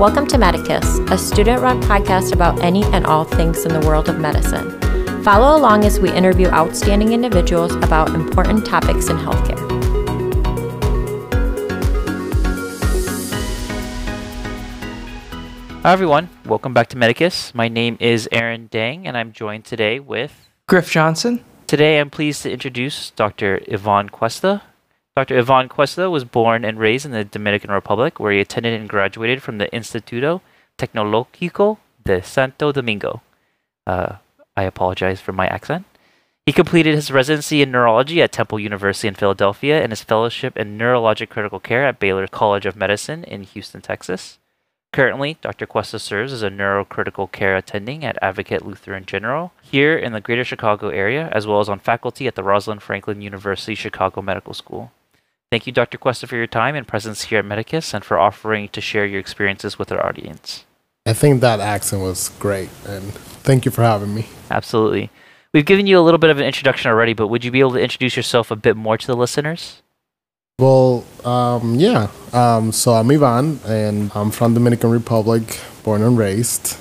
Welcome to Medicus, a student run podcast about any and all things in the world of medicine. Follow along as we interview outstanding individuals about important topics in healthcare. Hi, everyone. Welcome back to Medicus. My name is Aaron Deng, and I'm joined today with. Griff Johnson. Today, I'm pleased to introduce Dr. Ivan Cuesta. Dr. Ivan Cuesta was born and raised in the Dominican Republic, where he attended and graduated from the Instituto Tecnológico de Santo Domingo. Uh, I apologize for my accent. He completed his residency in neurology at Temple University in Philadelphia and his fellowship in neurologic critical care at Baylor College of Medicine in Houston, Texas. Currently, Dr. Cuesta serves as a neurocritical care attending at Advocate Lutheran General here in the greater Chicago area, as well as on faculty at the Rosalind Franklin University Chicago Medical School. Thank you, Dr. Cuesta, for your time and presence here at Medicus and for offering to share your experiences with our audience. I think that accent was great, and thank you for having me. Absolutely. We've given you a little bit of an introduction already, but would you be able to introduce yourself a bit more to the listeners? Well, um, yeah. Um, so I'm Ivan, and I'm from Dominican Republic, born and raised.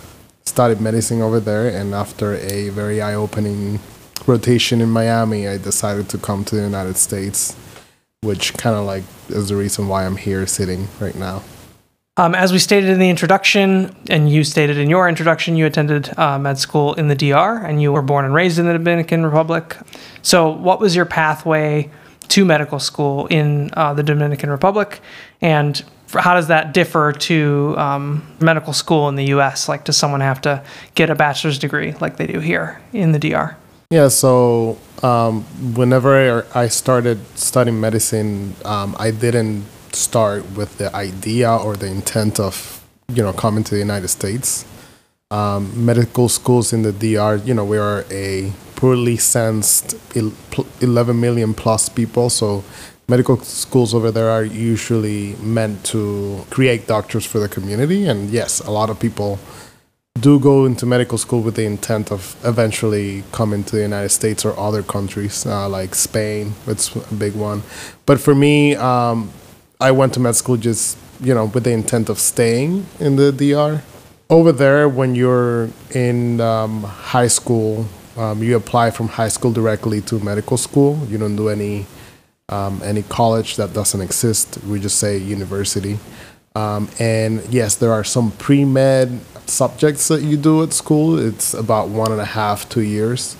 Studied medicine over there, and after a very eye-opening rotation in Miami, I decided to come to the United States, which kind of like is the reason why I'm here sitting right now. Um, as we stated in the introduction, and you stated in your introduction, you attended uh, med school in the DR, and you were born and raised in the Dominican Republic. So, what was your pathway to medical school in uh, the Dominican Republic, and how does that differ to um, medical school in the U.S.? Like, does someone have to get a bachelor's degree like they do here in the DR? Yeah, so um, whenever I started studying medicine, um, I didn't start with the idea or the intent of, you know, coming to the United States. Um, medical schools in the DR, you know, we are a poorly sensed 11 million plus people. So medical schools over there are usually meant to create doctors for the community. And yes, a lot of people do go into medical school with the intent of eventually coming to the United States or other countries uh, like Spain. It's a big one. But for me, um, I went to med school just you know with the intent of staying in the DR. Over there, when you're in um, high school, um, you apply from high school directly to medical school. You don't do any um, any college that doesn't exist. We just say university. Um, and yes, there are some pre med subjects that you do at school. It's about one and a half, two years.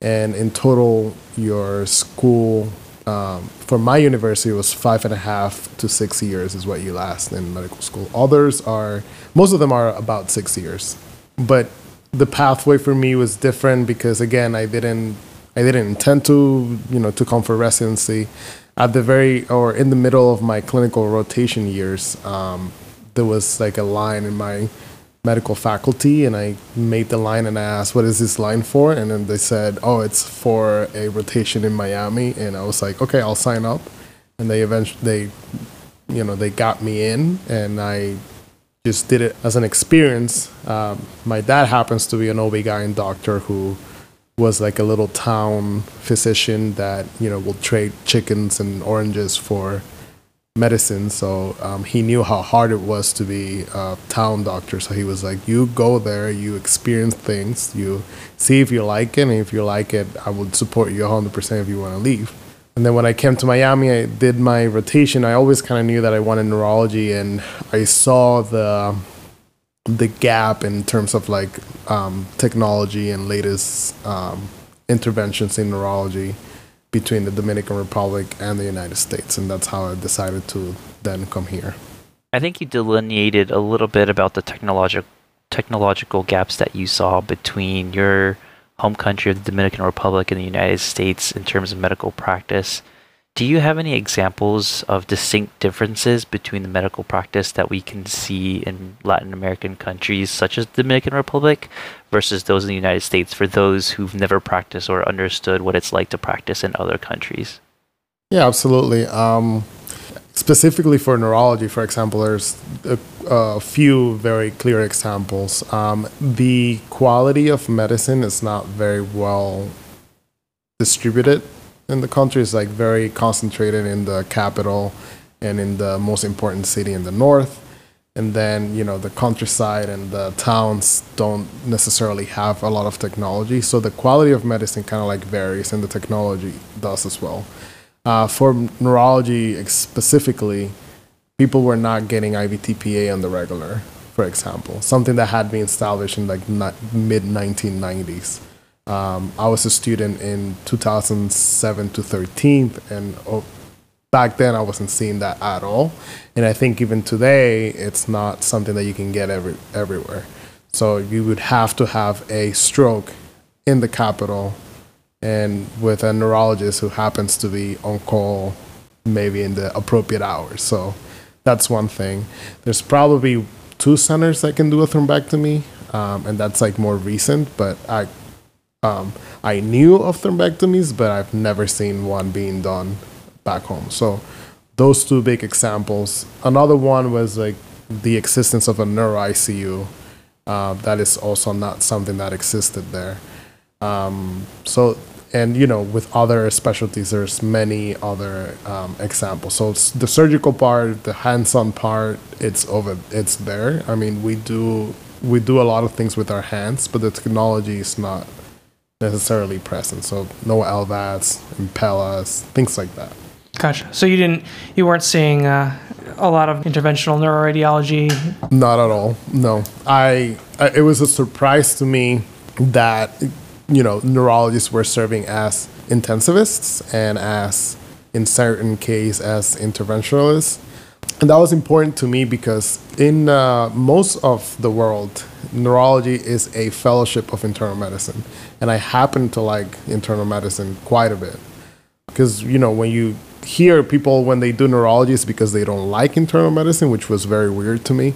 And in total, your school, um, for my university, was five and a half to six years, is what you last in medical school. Others are, most of them are about six years. But the pathway for me was different because again I didn't I didn't intend to you know to come for residency at the very or in the middle of my clinical rotation years um, there was like a line in my medical faculty and I made the line and I asked what is this line for? And then they said oh it's for a rotation in Miami. And I was like okay I'll sign up. And they eventually they you know they got me in and I just did it as an experience. Um, my dad happens to be an OB-GYN doctor who was like a little town physician that, you know, will trade chickens and oranges for medicine. So um, he knew how hard it was to be a town doctor. So he was like, you go there, you experience things, you see if you like it. And if you like it, I would support you 100% if you want to leave. And then when I came to Miami, I did my rotation. I always kind of knew that I wanted neurology, and I saw the the gap in terms of like um, technology and latest um, interventions in neurology between the Dominican Republic and the United States, and that's how I decided to then come here. I think you delineated a little bit about the technological technological gaps that you saw between your home country of the Dominican Republic and the United States in terms of medical practice. Do you have any examples of distinct differences between the medical practice that we can see in Latin American countries such as the Dominican Republic versus those in the United States for those who've never practiced or understood what it's like to practice in other countries? Yeah, absolutely. Um, specifically for neurology, for example, there's a, a few very clear examples. Um, the quality of medicine is not very well distributed in the country. is like very concentrated in the capital and in the most important city in the north. and then you know the countryside and the towns don't necessarily have a lot of technology so the quality of medicine kind of like varies and the technology does as well uh, for neurology specifically people were not getting IV tPA on the regular for example something that had been established in like mid 1990s um, i was a student in 2007 to 13 and oh, back then I wasn't seeing that at all. And I think even today, it's not something that you can get every, everywhere. So you would have to have a stroke in the capital and with a neurologist who happens to be on call maybe in the appropriate hours. So that's one thing. There's probably two centers that can do a thrombectomy, um, and that's like more recent. But I, um, I knew of thrombectomies, but I've never seen one being done back home. So those two big examples. Another one was like the existence of a neuro ICU. Uh, that is also not something that existed there. Um, so and you know with other specialties there's many other um, examples so the surgical part the hands-on part it's over it's there i mean we do we do a lot of things with our hands but the technology is not necessarily present so no LVADs impellas things like that Gotcha. So you didn't, you weren't seeing uh, a lot of interventional neuroradiology. Not at all. No, I, I. It was a surprise to me that you know neurologists were serving as intensivists and as in certain case as interventionalists and that was important to me because in uh, most of the world neurology is a fellowship of internal medicine and i happen to like internal medicine quite a bit because you know when you hear people when they do neurology is because they don't like internal medicine, which was very weird to me.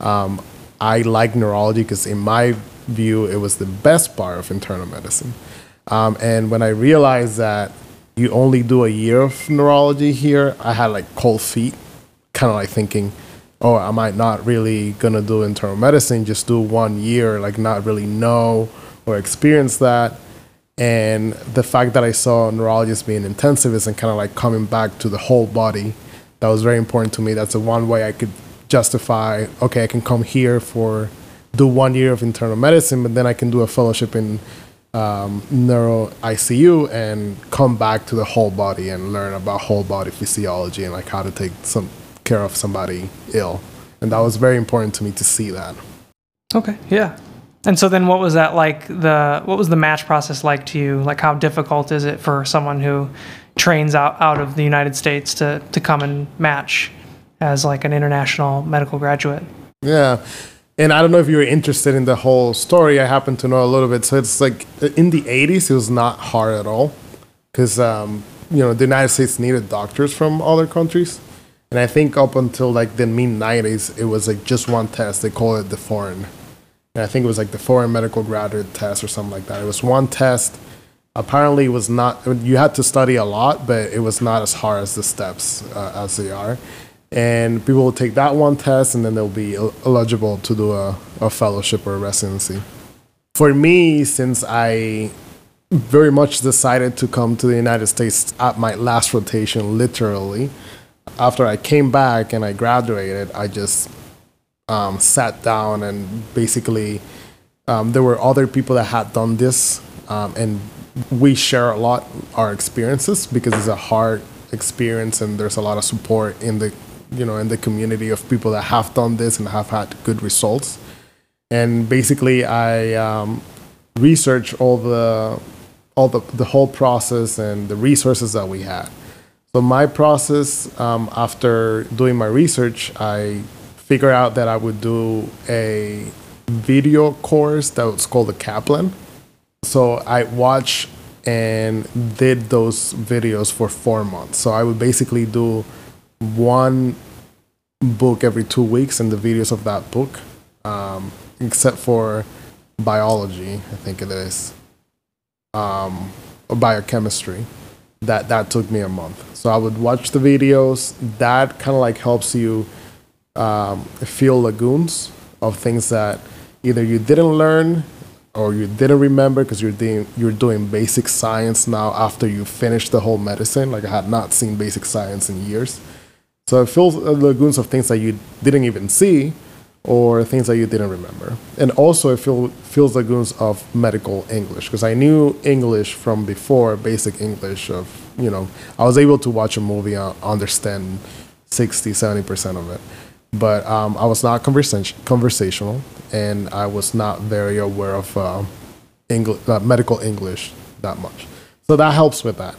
Um, I like neurology because, in my view, it was the best part of internal medicine. Um, and when I realized that you only do a year of neurology here, I had like cold feet, kind of like thinking, oh, I might not really gonna do internal medicine, just do one year, like not really know or experience that and the fact that I saw neurologists being intensivist and kind of like coming back to the whole body, that was very important to me. That's the one way I could justify. Okay, I can come here for do one year of internal medicine, but then I can do a fellowship in um, neuro ICU and come back to the whole body and learn about whole body physiology and like how to take some care of somebody ill. And that was very important to me to see that. Okay, yeah. And so then what was that like the what was the match process like to you? Like how difficult is it for someone who trains out, out of the United States to, to come and match as like an international medical graduate? Yeah. And I don't know if you're interested in the whole story. I happen to know a little bit. So it's like in the 80s, it was not hard at all because, um, you know, the United States needed doctors from other countries. And I think up until like the mid 90s, it was like just one test. They call it the foreign and I think it was like the foreign medical graduate test or something like that. It was one test. Apparently, it was not. You had to study a lot, but it was not as hard as the steps uh, as they are. And people will take that one test, and then they'll be eligible to do a, a fellowship or a residency. For me, since I very much decided to come to the United States at my last rotation, literally. After I came back and I graduated, I just um, sat down and basically um, there were other people that had done this um, and we share a lot our experiences because it's a hard experience and there's a lot of support in the you know in the community of people that have done this and have had good results. And basically i um, researched all the all the, the whole process and the resources that we had. So my process um, after doing my research i figure out that I would do a video course that was called the Kaplan. So I watched and did those videos for four months. So I would basically do one book every two weeks and the videos of that book, um, except for biology, I think it is, um, or biochemistry. That that took me a month. So I would watch the videos. That kind of like helps you um, fill lagoons of things that either you didn't learn or you didn't remember because you're doing you're doing basic science now after you finished the whole medicine. Like I had not seen basic science in years, So it fills lagoons of things that you didn't even see or things that you didn't remember. And also it fill, fills lagoons of medical English because I knew English from before, basic English of, you know, I was able to watch a movie and understand 60, 70% of it. But um, I was not conversation, conversational and I was not very aware of uh, uh, medical English that much. So that helps with that.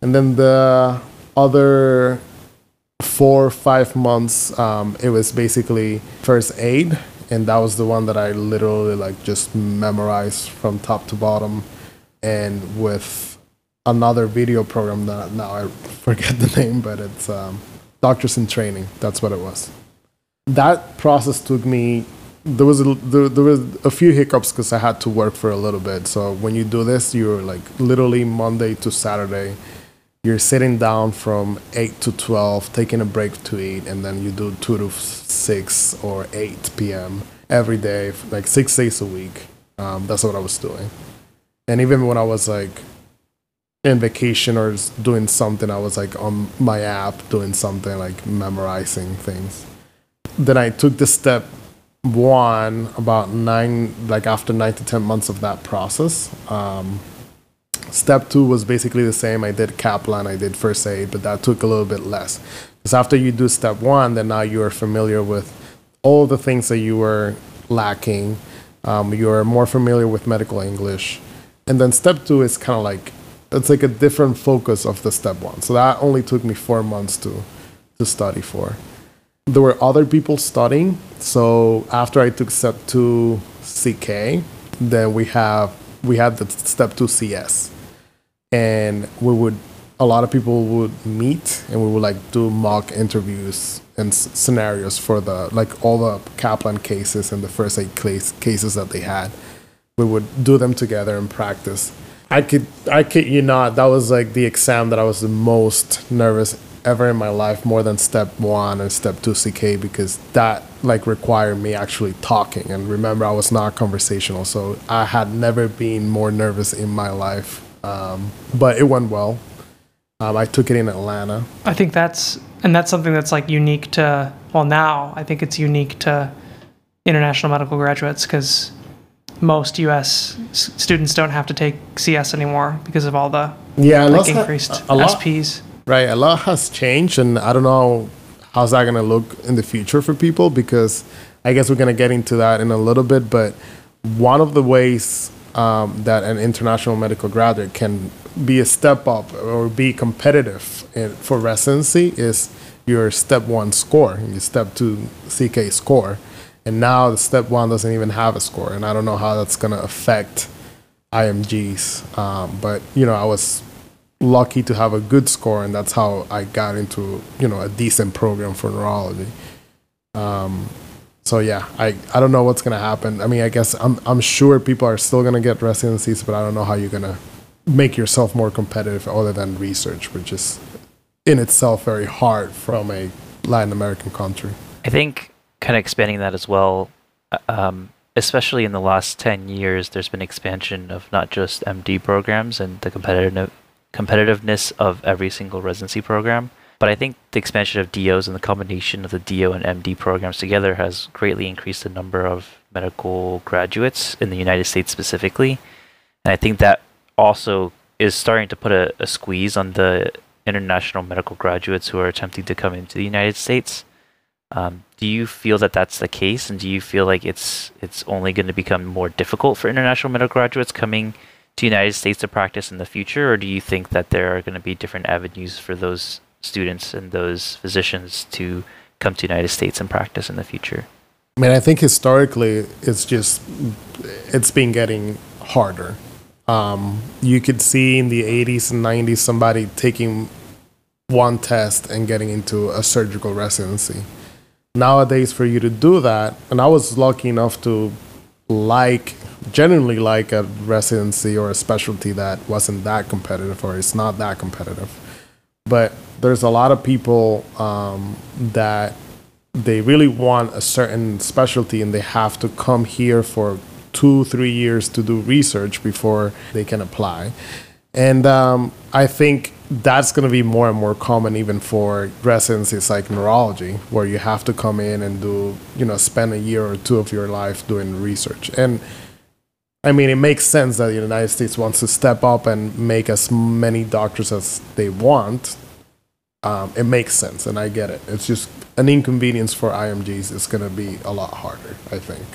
And then the other four five months um, it was basically first aid and that was the one that i literally like just memorized from top to bottom and with another video program that now i forget the name but it's um, doctors in training that's what it was that process took me there was a, there, there was a few hiccups because i had to work for a little bit. So when you do this you're like literally monday to saturday you're sitting down from 8 to 12 taking a break to eat and then you do 2 to 6 or 8 p.m every day like six days a week. Um, that's what i was doing. And even when i was like in vacation or doing something i was like on my app doing something like memorizing things then i took the step one about nine like after nine to ten months of that process um, Step two was basically the same. I did Kaplan, I did first aid, but that took a little bit less. Because after you do step one, then now you are familiar with all the things that you were lacking. Um, you are more familiar with medical English. And then step two is kind of like, it's like a different focus of the step one. So that only took me four months to, to study for. There were other people studying. So after I took step two CK, then we have we had the step two CS and we would a lot of people would meet and we would like do mock interviews and s- scenarios for the like all the Kaplan cases and the first aid case, cases that they had. We would do them together and practice. I could I kid you not, that was like the exam that I was the most nervous ever in my life, more than step one and step two CK because that like required me actually talking. And remember I was not conversational, so I had never been more nervous in my life um, but it went well. Um, I took it in Atlanta. I think that's and that's something that's like unique to well now I think it's unique to international medical graduates because most U.S. s- students don't have to take CS anymore because of all the Yeah, like increased a lot- SPs. Right, a lot has changed, and I don't know how's that going to look in the future for people because I guess we're going to get into that in a little bit. But one of the ways um, that an international medical graduate can be a step up or be competitive in, for residency is your step one score, your step two CK score. And now the step one doesn't even have a score, and I don't know how that's going to affect IMGs. Um, but you know, I was lucky to have a good score, and that's how I got into you know a decent program for neurology. Um, so yeah, I, I don't know what's gonna happen. I mean, I guess I'm I'm sure people are still gonna get residencies, but I don't know how you're gonna make yourself more competitive other than research, which is in itself very hard from a Latin American country. I think kind of expanding that as well, uh, um, especially in the last 10 years, there's been expansion of not just MD programs and the competitive competitiveness of every single residency program, but I think the expansion of DOs and the combination of the DO and MD programs together has greatly increased the number of medical graduates in the United States specifically. And I think that also is starting to put a, a squeeze on the international medical graduates who are attempting to come into the United States. Um, do you feel that that's the case, and do you feel like it's it's only going to become more difficult for international medical graduates coming to United States to practice in the future, or do you think that there are going to be different avenues for those students and those physicians to come to United States and practice in the future? I mean, I think historically it's just it's been getting harder. Um, you could see in the 80s and 90s somebody taking one test and getting into a surgical residency. Nowadays, for you to do that, and I was lucky enough to like, genuinely like a residency or a specialty that wasn't that competitive or it's not that competitive. But there's a lot of people um, that they really want a certain specialty and they have to come here for two, three years to do research before they can apply. And um, I think that's going to be more and more common even for residencies like neurology where you have to come in and do you know spend a year or two of your life doing research. And i mean it makes sense that the united states wants to step up and make as many doctors as they want. Um, it makes sense and i get it. It's just an inconvenience for imgs it's going to be a lot harder i think.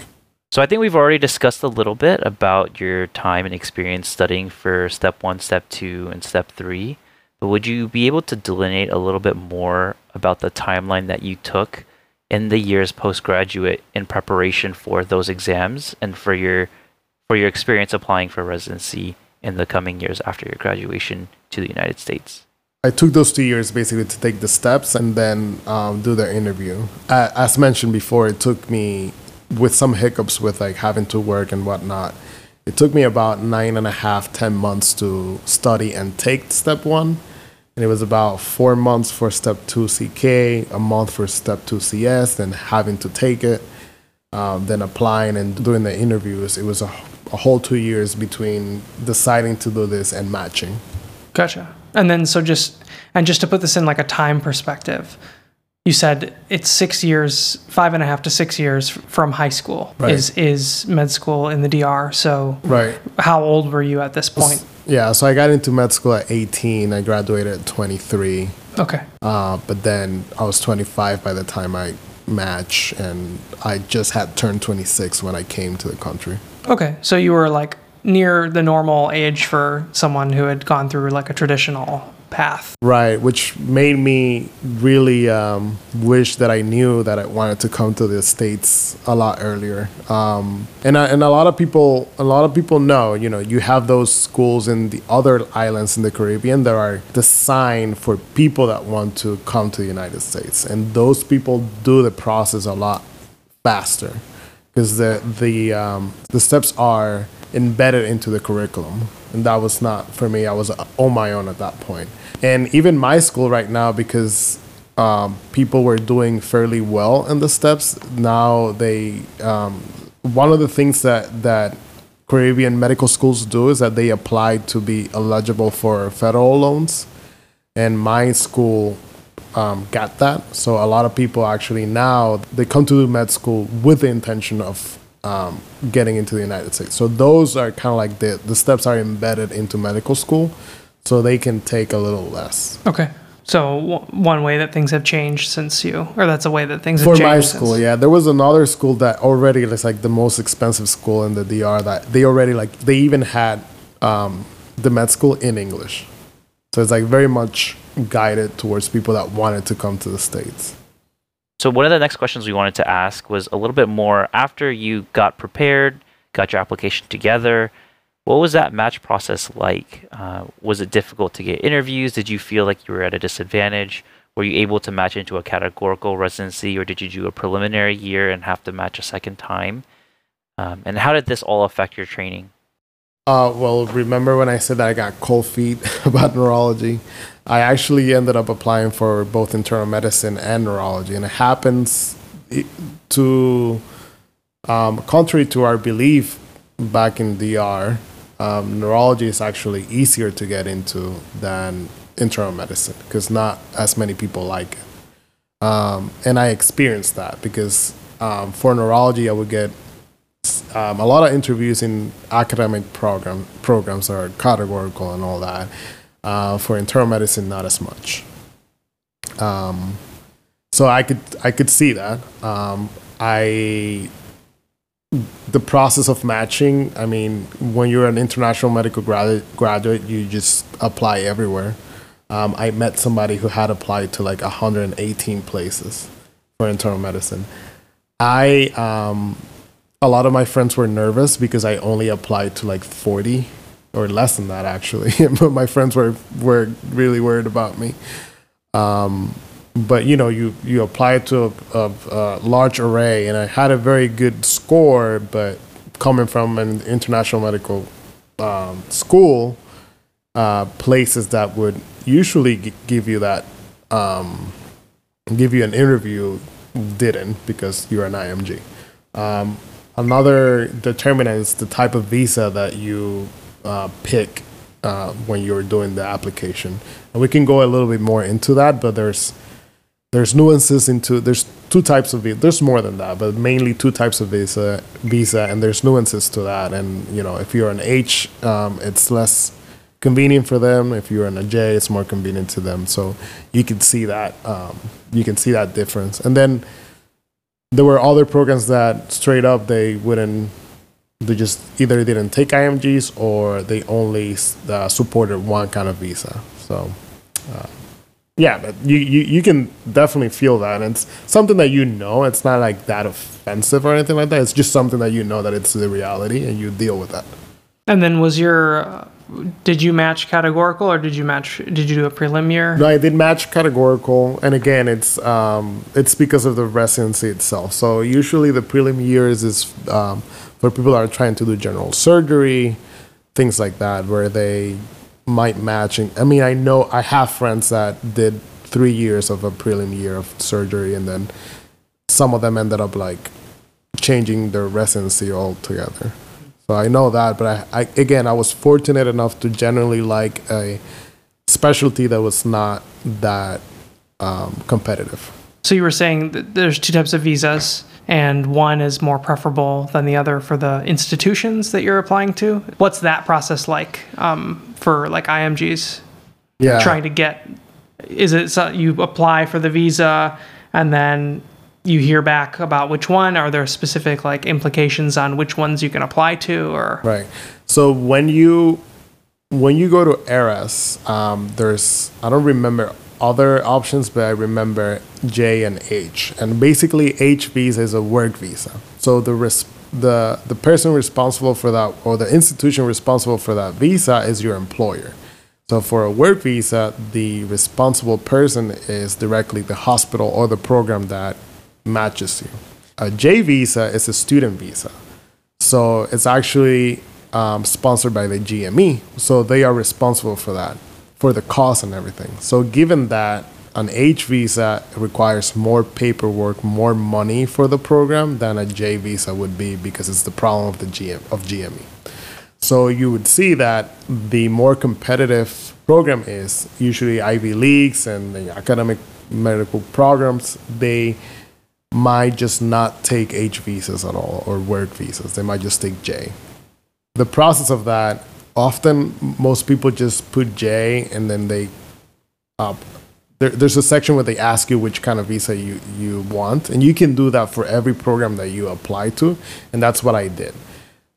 So I think we've already discussed a little bit about your time and experience studying for step one, step two, and step three. But would you be able to delineate a little bit more about the timeline that you took in the years postgraduate in preparation for those exams and for your for your experience applying for residency in the coming years after your graduation to the United States? I took those two years basically to take the steps and then um, do the interview. As mentioned before, it took me with some hiccups with like having to work and whatnot. It took me about nine and a half, ten months to study and take step one. And it was about four months for step two CK, a month for step two CS, then having to take it, um, then applying and doing the interviews. It was a, a whole two years between deciding to do this and matching. Gotcha. And then so just and just to put this in like a time perspective, you said it's six years, five and a half to six years from high school Right. is is med school in the DR. So Right. how old were you at this point? Yeah, so I got into med school at 18. I graduated at 23. Okay. Uh, but then I was 25 by the time I match, and I just had turned 26 when I came to the country. Okay. So you were like near the normal age for someone who had gone through like a traditional path. Right, which made me really um, wish that I knew that I wanted to come to the states a lot earlier. Um, and I, and a lot of people, a lot of people know, you know, you have those schools in the other islands in the Caribbean that are designed for people that want to come to the United States, and those people do the process a lot faster because the the um, the steps are embedded into the curriculum, and that was not for me. I was on my own at that point. and even my school right now because um, people were doing fairly well in the steps. Now they um, one of the things that that Caribbean medical schools do is that they apply to be eligible for federal loans, and my school um, got that. So a lot of people actually now they come to med school with the intention of um, getting into the United States. So those are kind of like the the steps are embedded into medical school, so they can take a little less. Okay. So w- one way that things have changed since you, or that's a way that things have changed For my since- school, yeah, there was another school that already was like the most expensive school in the DR that they already like they even had um, the med school in English. So it's like very much guided towards people that wanted to come to the states. So one of the next questions we wanted to ask was a little bit more after you got prepared, got your application together. What was that match process like? Uh, was it difficult to get interviews? Did you feel like you were at a disadvantage? Were you able to match into a categorical residency, or did you do a preliminary year and have to match a second time? Um, and how did this all affect your training? Uh, well, remember when I said that I got cold feet about neurology? I actually ended up applying for both internal medicine and neurology, and it happens to, um, contrary to our belief back in DR, um, neurology is actually easier to get into than internal medicine because not as many people like it. Um, and I experienced that because um, for neurology, I would get um, a lot of interviews in academic program programs are categorical and all that. Uh, for internal medicine, not as much. Um, so I could I could see that. Um, I the process of matching. I mean, when you're an international medical graduate, graduate, you just apply everywhere. Um, I met somebody who had applied to like 118 places for internal medicine. I um, a lot of my friends were nervous because I only applied to like 40 or less than that actually. but my friends were were really worried about me. Um, but you know, you you apply to a, a, a large array, and I had a very good score. But coming from an international medical um, school, uh, places that would usually g- give you that um, give you an interview didn't because you're an IMG. Another determinant is the type of visa that you uh, pick uh, when you're doing the application. And we can go a little bit more into that, but there's there's nuances into there's two types of visa. There's more than that, but mainly two types of visa visa, and there's nuances to that. And you know, if you're an H, um, it's less convenient for them. If you're in a J, it's more convenient to them. So you can see that um, you can see that difference. And then there were other programs that straight up they wouldn't. They just either didn't take IMGs or they only uh, supported one kind of visa. So. Uh, yeah, but you, you, you can definitely feel that. And it's something that you know. It's not like that offensive or anything like that. It's just something that you know that it's the reality and you deal with that. And then was your uh, did you match categorical or did you match did you do a prelim year? No, I did match categorical, and again, it's um, it's because of the residency itself. So usually the prelim years is um, for people that are trying to do general surgery, things like that, where they might match. I mean, I know I have friends that did three years of a prelim year of surgery, and then some of them ended up like changing their residency altogether. So I know that, but I, I again, I was fortunate enough to generally like a specialty that was not that um, competitive. So you were saying that there's two types of visas, and one is more preferable than the other for the institutions that you're applying to. What's that process like um, for like IMGs? Yeah, Trying to get is it so you apply for the visa and then you hear back about which one? Are there specific like implications on which ones you can apply to, or Right. So when you when you go to ERAS, um, there's I don't remember other options, but I remember J and H. And basically, H visa is a work visa. So the res- the the person responsible for that or the institution responsible for that visa is your employer. So for a work visa, the responsible person is directly the hospital or the program that matches you. A J visa is a student visa. So it's actually um, sponsored by the GME. So they are responsible for that, for the cost and everything. So given that an H visa requires more paperwork, more money for the program than a J visa would be because it's the problem of the GM of GME. So you would see that the more competitive program is usually Ivy Leagues and the academic medical programs, they might just not take H visas at all or work visas. They might just take J. The process of that, often most people just put J and then they, uh, there, there's a section where they ask you which kind of visa you, you want. And you can do that for every program that you apply to. And that's what I did.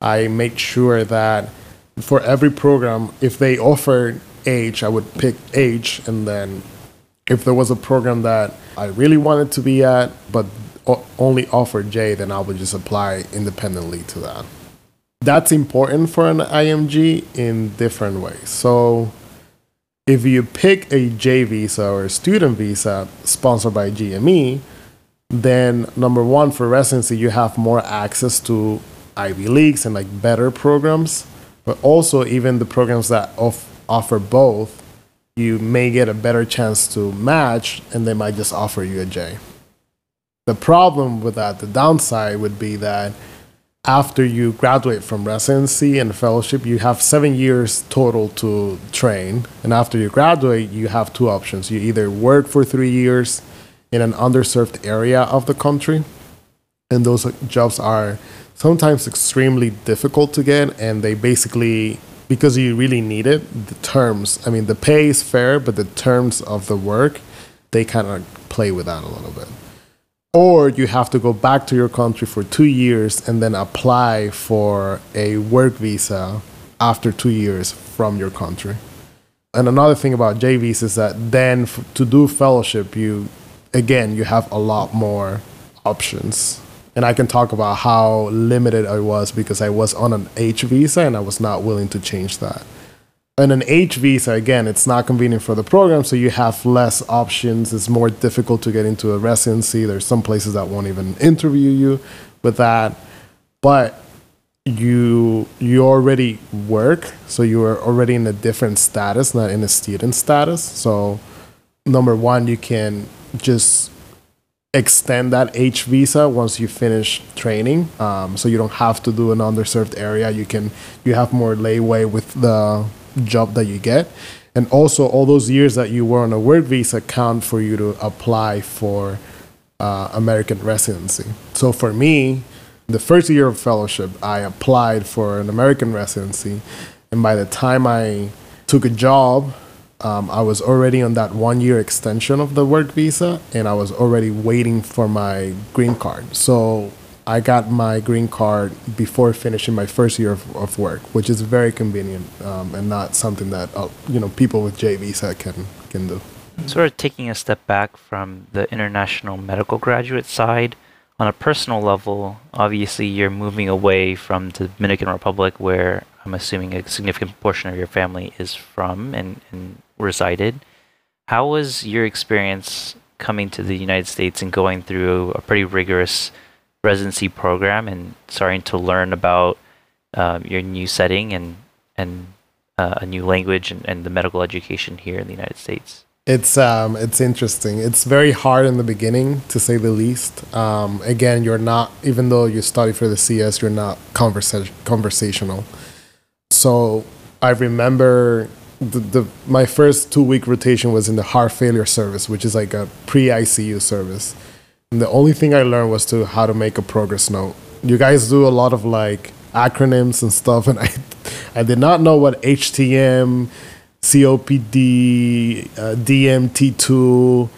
I made sure that for every program, if they offered H, I would pick H and then if there was a program that I really wanted to be at, but only offered J, then I would just apply independently to that. That's important for an IMG in different ways. So, if you pick a J visa or a student visa sponsored by GME, then number one, for residency, you have more access to Ivy Leagues and like better programs, but also even the programs that off- offer both you may get a better chance to match and they might just offer you a J. The problem with that, the downside would be that after you graduate from residency and fellowship, you have seven years total to train. And after you graduate, you have two options. You either work for three years in an underserved area of the country, and those jobs are sometimes extremely difficult to get, and they basically because you really need it, the terms, I mean, the pay is fair, but the terms of the work, they kind of play with that a little bit. Or you have to go back to your country for two years and then apply for a work visa after two years from your country. And another thing about J visa is that then to do fellowship, you again you have a lot more options and I can talk about how limited I was because I was on an H visa and I was not willing to change that. And an H visa, again, it's not convenient for the program, so you have less options. It's more difficult to get into a residency. There's some places that won't even interview you with that. But you you already work, so you are already in a different status, not in a student status. So number one, you can just extend that H visa once you finish training. Um, so you don't have to do an underserved area. You can you have more leeway with the job that you get. And also, all those years that you were on a work visa count for you to apply for uh, American residency. So for me, the first year of fellowship, I applied for an American residency. And by the time I took a job, um, I was already on that one year extension of the work visa and I was already waiting for my green card. So I got my green card before finishing my first year of, of work, which is very convenient um, and not something that uh, you know people with J visa can can do. Sort of taking a step back from the international medical graduate side, on a personal level, obviously you're moving away from the Dominican Republic, where I'm assuming a significant portion of your family is from and, and resided. How was your experience coming to the United States and going through a pretty rigorous residency program and starting to learn about um, your new setting and and uh, a new language and, and the medical education here in the United States? It's um, it's interesting. It's very hard in the beginning, to say the least. Um, again, you're not even though you study for the CS, you're not conversa- conversational. So I remember the, the my first two week rotation was in the heart failure service, which is like a pre ICU service. And the only thing I learned was to how to make a progress note. You guys do a lot of like acronyms and stuff, and I I did not know what HTN, COPD, uh, DMT2,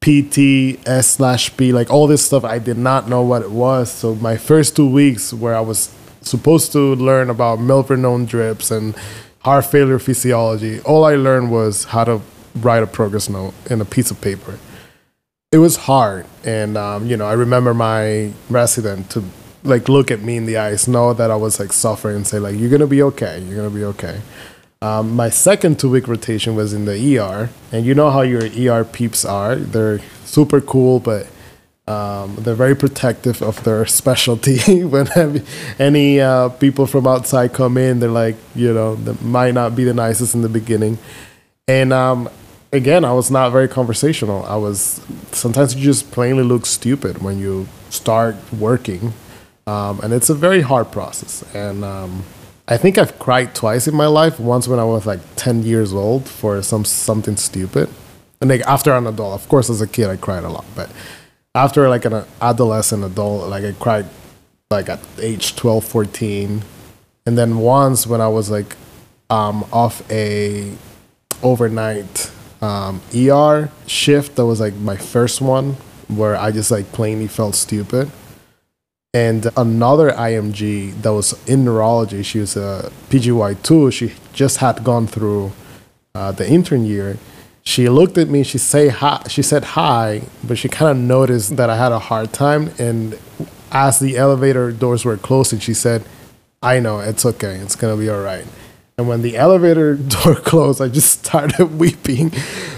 PT, S slash P, like all this stuff. I did not know what it was. So my first two weeks where I was supposed to learn about milrinone drips and heart failure physiology, all I learned was how to write a progress note in a piece of paper. It was hard, and um, you know, I remember my resident to like look at me in the eyes, know that I was like suffering, and say like, "You're gonna be okay. You're gonna be okay." Um, my second two week rotation was in the ER, and you know how your ER peeps are. They're super cool, but um, they're very protective of their specialty. when any uh, people from outside come in, they're like, you know, they might not be the nicest in the beginning. And um, again, I was not very conversational. I was sometimes you just plainly look stupid when you start working, um, and it's a very hard process. And um, I think I've cried twice in my life. Once when I was like ten years old for some something stupid, and like after an adult. Of course, as a kid, I cried a lot, but after like an adolescent adult, like I cried like at age 12, 14. And then once when I was like um, off a overnight um, ER shift, that was like my first one where I just like plainly felt stupid. And another IMG that was in neurology, she was a PGY2. She just had gone through uh, the intern year she looked at me she say hi she said hi but she kind of noticed that i had a hard time and as the elevator doors were closing she said i know it's okay it's gonna be all right and when the elevator door closed i just started weeping.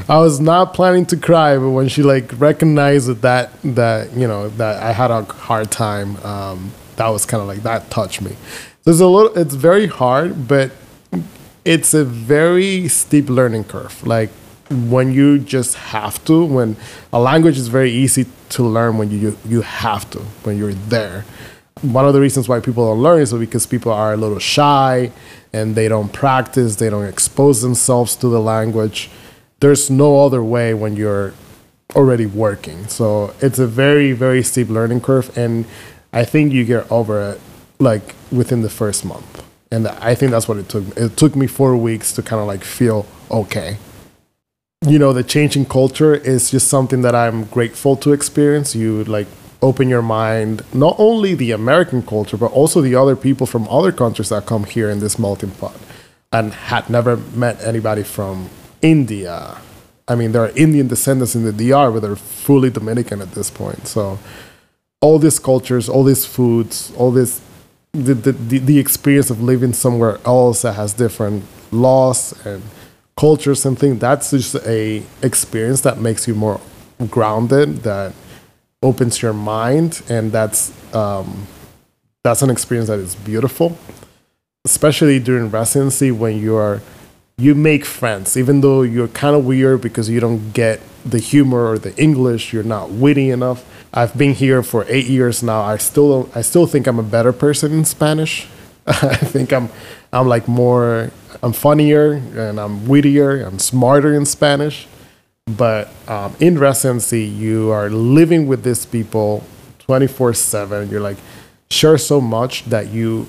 I was not planning to cry but when she like recognized that that you know that i had a hard time um, that was kind of like that touched me. There's a little it's very hard but it's a very steep learning curve. Like when you just have to when a language is very easy to learn when you you have to when you're there. One of the reasons why people don't learn is because people are a little shy and they don't practice they don't expose themselves to the language. There's no other way when you're already working. So it's a very very steep learning curve and i think you get over it like within the first month. And i think that's what it took. It took me four weeks to kind of like feel okay you know the changing culture is just something that i'm grateful to experience. You like open your mind not only the american culture but also the other people from other countries that come here in this melting pot and had never met anybody from india. I mean there are indian descendants in the dr but they're fully dominican at this point. So all these cultures all these foods all this the, the, the experience of living somewhere else that has different laws and cultures and things that's just a experience that makes you more grounded that opens your mind and that's um, that's an experience that is beautiful. Especially during residency when you are you make friends even though you're kind of weird because you don't get the humor or the english you're not witty enough. I've been here for eight years now. I still i still think i'm a better person in spanish. I think i'm i'm like more I'm funnier and I'm wittier, I'm smarter in Spanish. But um, in residency, you are living with these people 24 7. You're like, share so much that you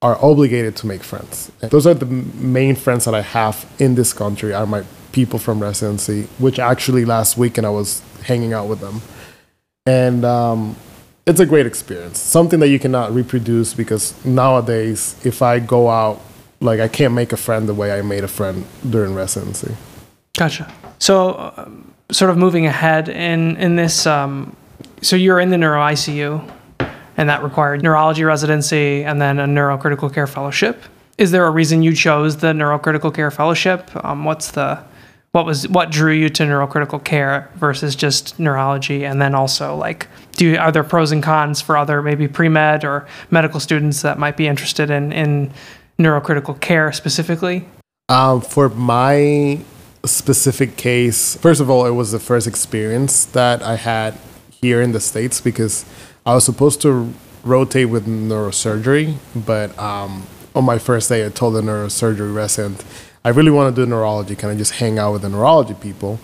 are obligated to make friends. And those are the main friends that I have in this country are my people from residency, which actually last weekend I was hanging out with them. And um, it's a great experience. Something that you cannot reproduce because nowadays, if I go out, like I can't make a friend the way I made a friend during residency. Gotcha. So, um, sort of moving ahead in in this, um, so you're in the neuro ICU, and that required neurology residency and then a neurocritical care fellowship. Is there a reason you chose the neurocritical care fellowship? Um, what's the what was what drew you to neurocritical care versus just neurology and then also like do you, are there pros and cons for other maybe pre-med or medical students that might be interested in in neurocritical care specifically um, for my specific case first of all it was the first experience that i had here in the states because i was supposed to rotate with neurosurgery but um, on my first day i told the neurosurgery resident I really want to do neurology, Can I just hang out with the neurology people.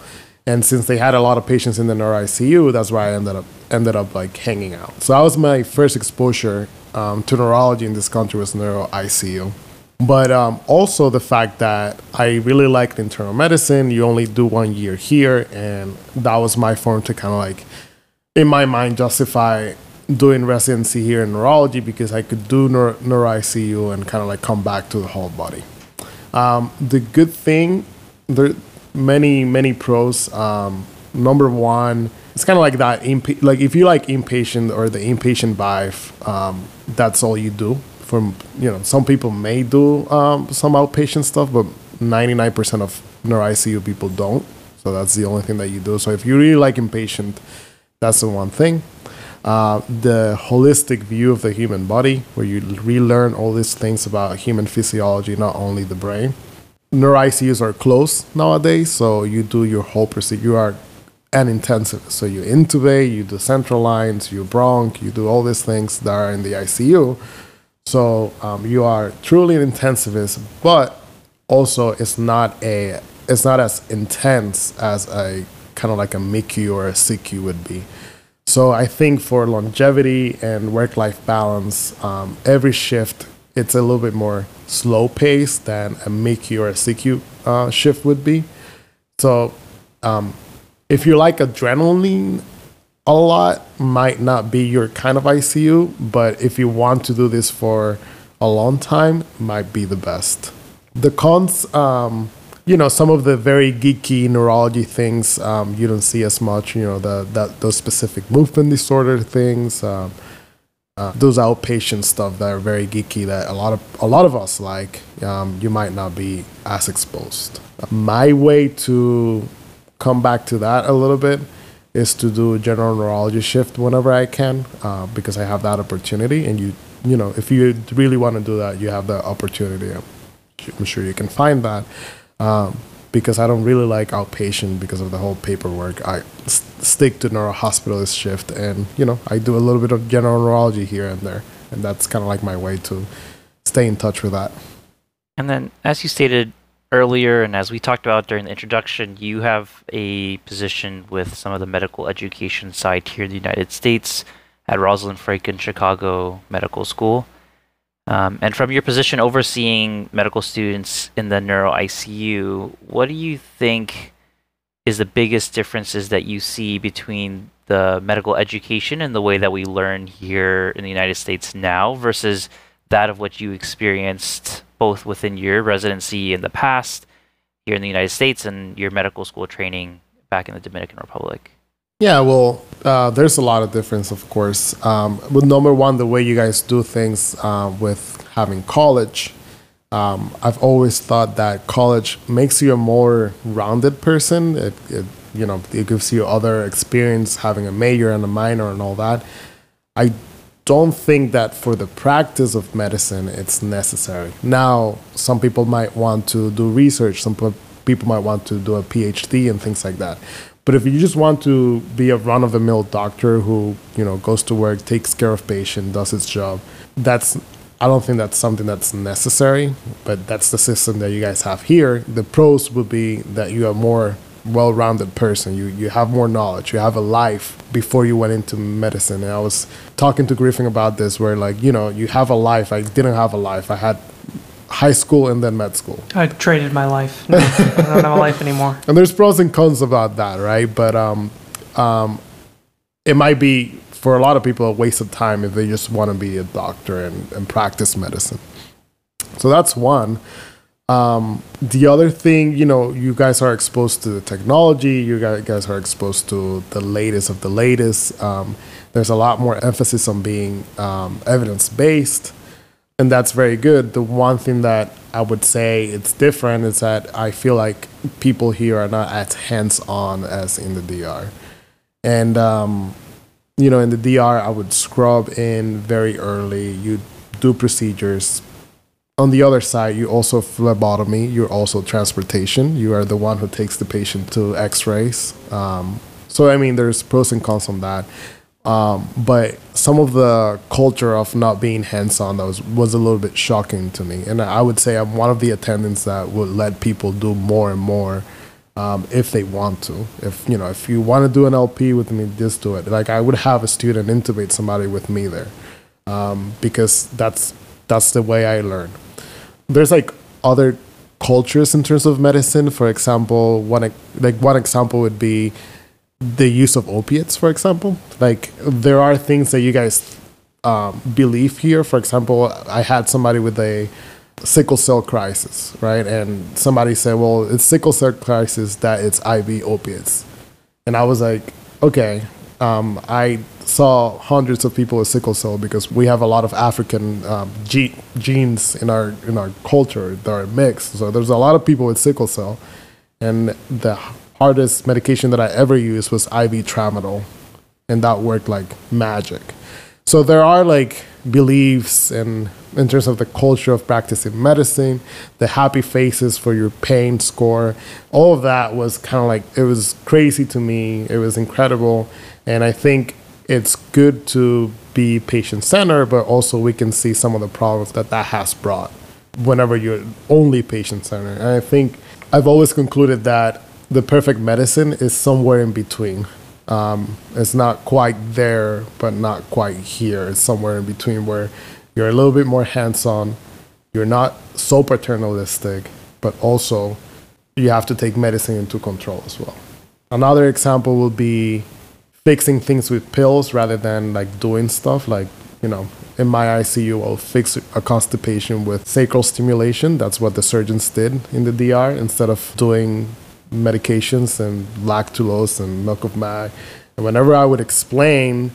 And since they had a lot of patients in the neuro ICU, that's where I ended up ended up like hanging out. So that was my first exposure um, to neurology in this country was neuro ICU. But um, also the fact that I really liked internal medicine. You only do one year here, and that was my form to kind of like, in my mind, justify doing residency here in neurology because I could do neuro, neuro ICU and kind of like come back to the whole body. Um, the good thing, there many many pros. Um, number one, it's kind of like that. Imp- like if you like inpatient or the inpatient vibe, um, that's all you do. From you know, some people may do um, some outpatient stuff, but ninety nine percent of neuro ICU people don't. So that's the only thing that you do. So if you really like inpatient, that's the one thing. Uh, the holistic view of the human body, where you relearn all these things about human physiology, not only the brain. Neuro ICUs are closed nowadays, so you do your whole procedure. You are an intensive, so you intubate, you do central lines, you bronch, you do all these things that are in the ICU. So um, you are truly an intensivist, but also it's not a it's not as intense as a kind of like a MICU or a SICU would be. So I think for longevity and work-life balance, um, every shift it's a little bit more slow paced than a MICU or a SICU uh, shift would be. So um, if you like adrenaline a lot, might not be your kind of ICU, but if you want to do this for a long time, might be the best. The cons. Um, you know some of the very geeky neurology things um, you don't see as much. You know the that those specific movement disorder things, um, uh, those outpatient stuff that are very geeky that a lot of a lot of us like. Um, you might not be as exposed. My way to come back to that a little bit is to do a general neurology shift whenever I can uh, because I have that opportunity. And you you know if you really want to do that, you have the opportunity. I'm sure you can find that. Um, because I don't really like outpatient because of the whole paperwork. I stick to neuro hospitalist shift, and you know I do a little bit of general neurology here and there, and that's kind of like my way to stay in touch with that. And then, as you stated earlier, and as we talked about during the introduction, you have a position with some of the medical education side here in the United States at Rosalind Franklin Chicago Medical School. Um, and from your position overseeing medical students in the neuro ICU, what do you think is the biggest differences that you see between the medical education and the way that we learn here in the United States now versus that of what you experienced both within your residency in the past here in the United States and your medical school training back in the Dominican Republic? Yeah, well, uh, there's a lot of difference, of course. Um, but number one, the way you guys do things uh, with having college, um, I've always thought that college makes you a more rounded person. It, it, you know, it gives you other experience having a major and a minor and all that. I don't think that for the practice of medicine it's necessary. Now, some people might want to do research. Some people might want to do a PhD and things like that. But if you just want to be a run of the mill doctor who, you know, goes to work, takes care of patient, does his job, that's I don't think that's something that's necessary, but that's the system that you guys have here. The pros would be that you are more well-rounded person. You you have more knowledge. You have a life before you went into medicine. And I was talking to Griffin about this, where like you know you have a life. I didn't have a life. I had high school and then med school. I traded my life. No, I don't have a life anymore. And there's pros and cons about that, right? But um, um, it might be for a lot of people a waste of time if they just want to be a doctor and, and practice medicine. So that's one. Um, the other thing, you know, you guys are exposed to the technology. You guys are exposed to the latest of the latest. Um, there's a lot more emphasis on being um, evidence based, and that's very good. The one thing that I would say it's different is that I feel like people here are not as hands on as in the DR, and um, you know, in the DR, I would scrub in very early. You do procedures on the other side, you also phlebotomy. You're also transportation. You are the one who takes the patient to X-rays. Um, so I mean, there's pros and cons on that. Um, but some of the culture of not being hands-on that was was a little bit shocking to me. And I would say I'm one of the attendants that would let people do more and more um, if they want to. If you know, if you want to do an LP with me, just do it. Like I would have a student intubate somebody with me there um, because that's that's the way I learn there's like other cultures in terms of medicine. For example, one like one example would be the use of opiates. For example, like there are things that you guys um, believe here. For example, I had somebody with a sickle cell crisis, right? And somebody said, "Well, it's sickle cell crisis that it's IV opiates," and I was like, "Okay." Um, I saw hundreds of people with sickle cell because we have a lot of African um, ge- genes in our in our culture that are mixed. So there's a lot of people with sickle cell, and the hardest medication that I ever used was IV tramadol, and that worked like magic. So there are like beliefs and in terms of the culture of practicing medicine, the happy faces for your pain score, all of that was kind of like it was crazy to me. It was incredible, and I think it's good to be patient centered, but also we can see some of the problems that that has brought whenever you're only patient centered. And I think I've always concluded that the perfect medicine is somewhere in between. Um, it's not quite there, but not quite here. It's somewhere in between where you're a little bit more hands on, you're not so paternalistic, but also you have to take medicine into control as well. Another example would be fixing things with pills rather than like doing stuff like you know in my ICU I'll fix a constipation with sacral stimulation. That's what the surgeons did in the DR instead of doing medications and lactulose and milk of mag and whenever I would explain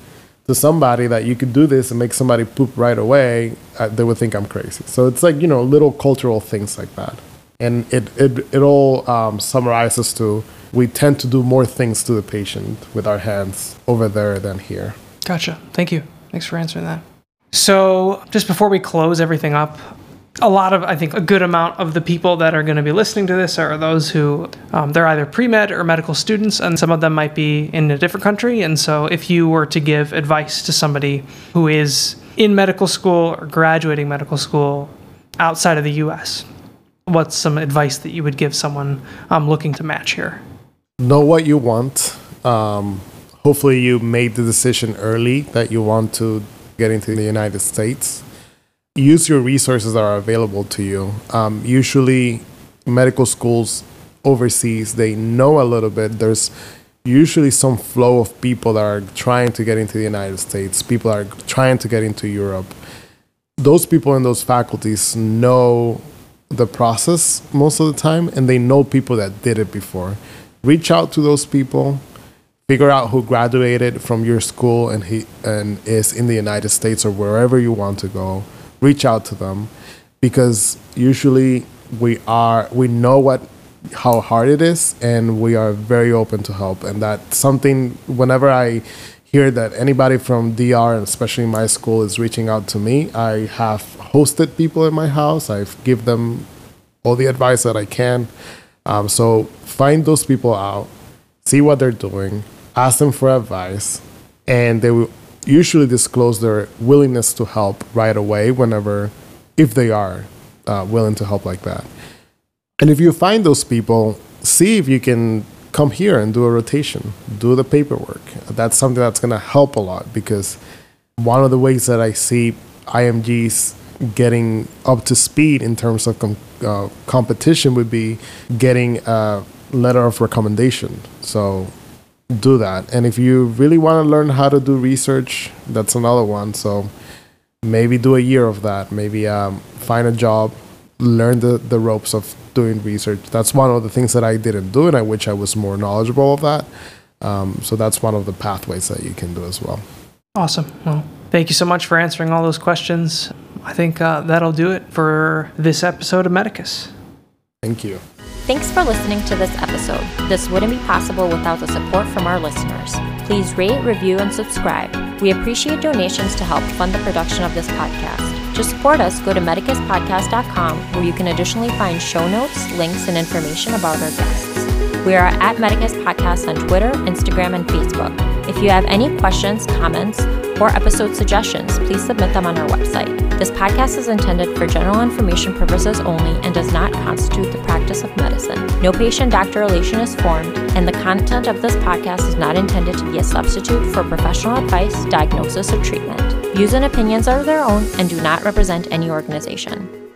to somebody that you could do this and make somebody poop right away they would think I'm crazy. So it's like you know little cultural things like that and it it, it all um, summarizes to we tend to do more things to the patient with our hands over there than here. Gotcha. Thank you. Thanks for answering that. So, just before we close everything up, a lot of, I think, a good amount of the people that are going to be listening to this are those who um, they're either pre med or medical students, and some of them might be in a different country. And so, if you were to give advice to somebody who is in medical school or graduating medical school outside of the US, what's some advice that you would give someone um, looking to match here? know what you want. Um, hopefully, you made the decision early that you want to get into the United States. Use your resources that are available to you. Um, usually, medical schools overseas they know a little bit. There's usually some flow of people that are trying to get into the United States. People are trying to get into Europe. Those people in those faculties know the process most of the time, and they know people that did it before reach out to those people, figure out who graduated from your school and he and is in the United States or wherever you want to go. Reach out to them because usually we are we know what how hard it is and we are very open to help and that's something whenever I hear that anybody from DR and especially my school is reaching out to me, I have hosted people in my house. I've give them all the advice that I can. Um, so find those people out, see what they're doing, ask them for advice, and they will usually disclose their willingness to help right away whenever, if they are uh, willing to help like that. And if you find those people, see if you can come here and do a rotation, do the paperwork. That's something that's going to help a lot because one of the ways that I see IMGs getting up to speed in terms of com- uh, competition would be getting a letter of recommendation. So do that. And if you really want to learn how to do research, that's another one. So maybe do a year of that. Maybe um, find a job, learn the, the ropes of doing research. That's one of the things that I didn't do, and I wish I was more knowledgeable of that. Um, so that's one of the pathways that you can do as well. Awesome. Well, thank you so much for answering all those questions. I think uh, that'll do it for this episode of Medicus. Thank you. Thanks for listening to this episode. This wouldn't be possible without the support from our listeners. Please rate, review, and subscribe. We appreciate donations to help fund the production of this podcast. To support us, go to medicuspodcast.com where you can additionally find show notes, links, and information about our guests. We are at Medicus Podcast on Twitter, Instagram, and Facebook. If you have any questions, comments, or episode suggestions, please submit them on our website. This podcast is intended for general information purposes only and does not constitute the practice of medicine. No patient doctor relation is formed, and the content of this podcast is not intended to be a substitute for professional advice, diagnosis, or treatment. Views and opinions are their own and do not represent any organization.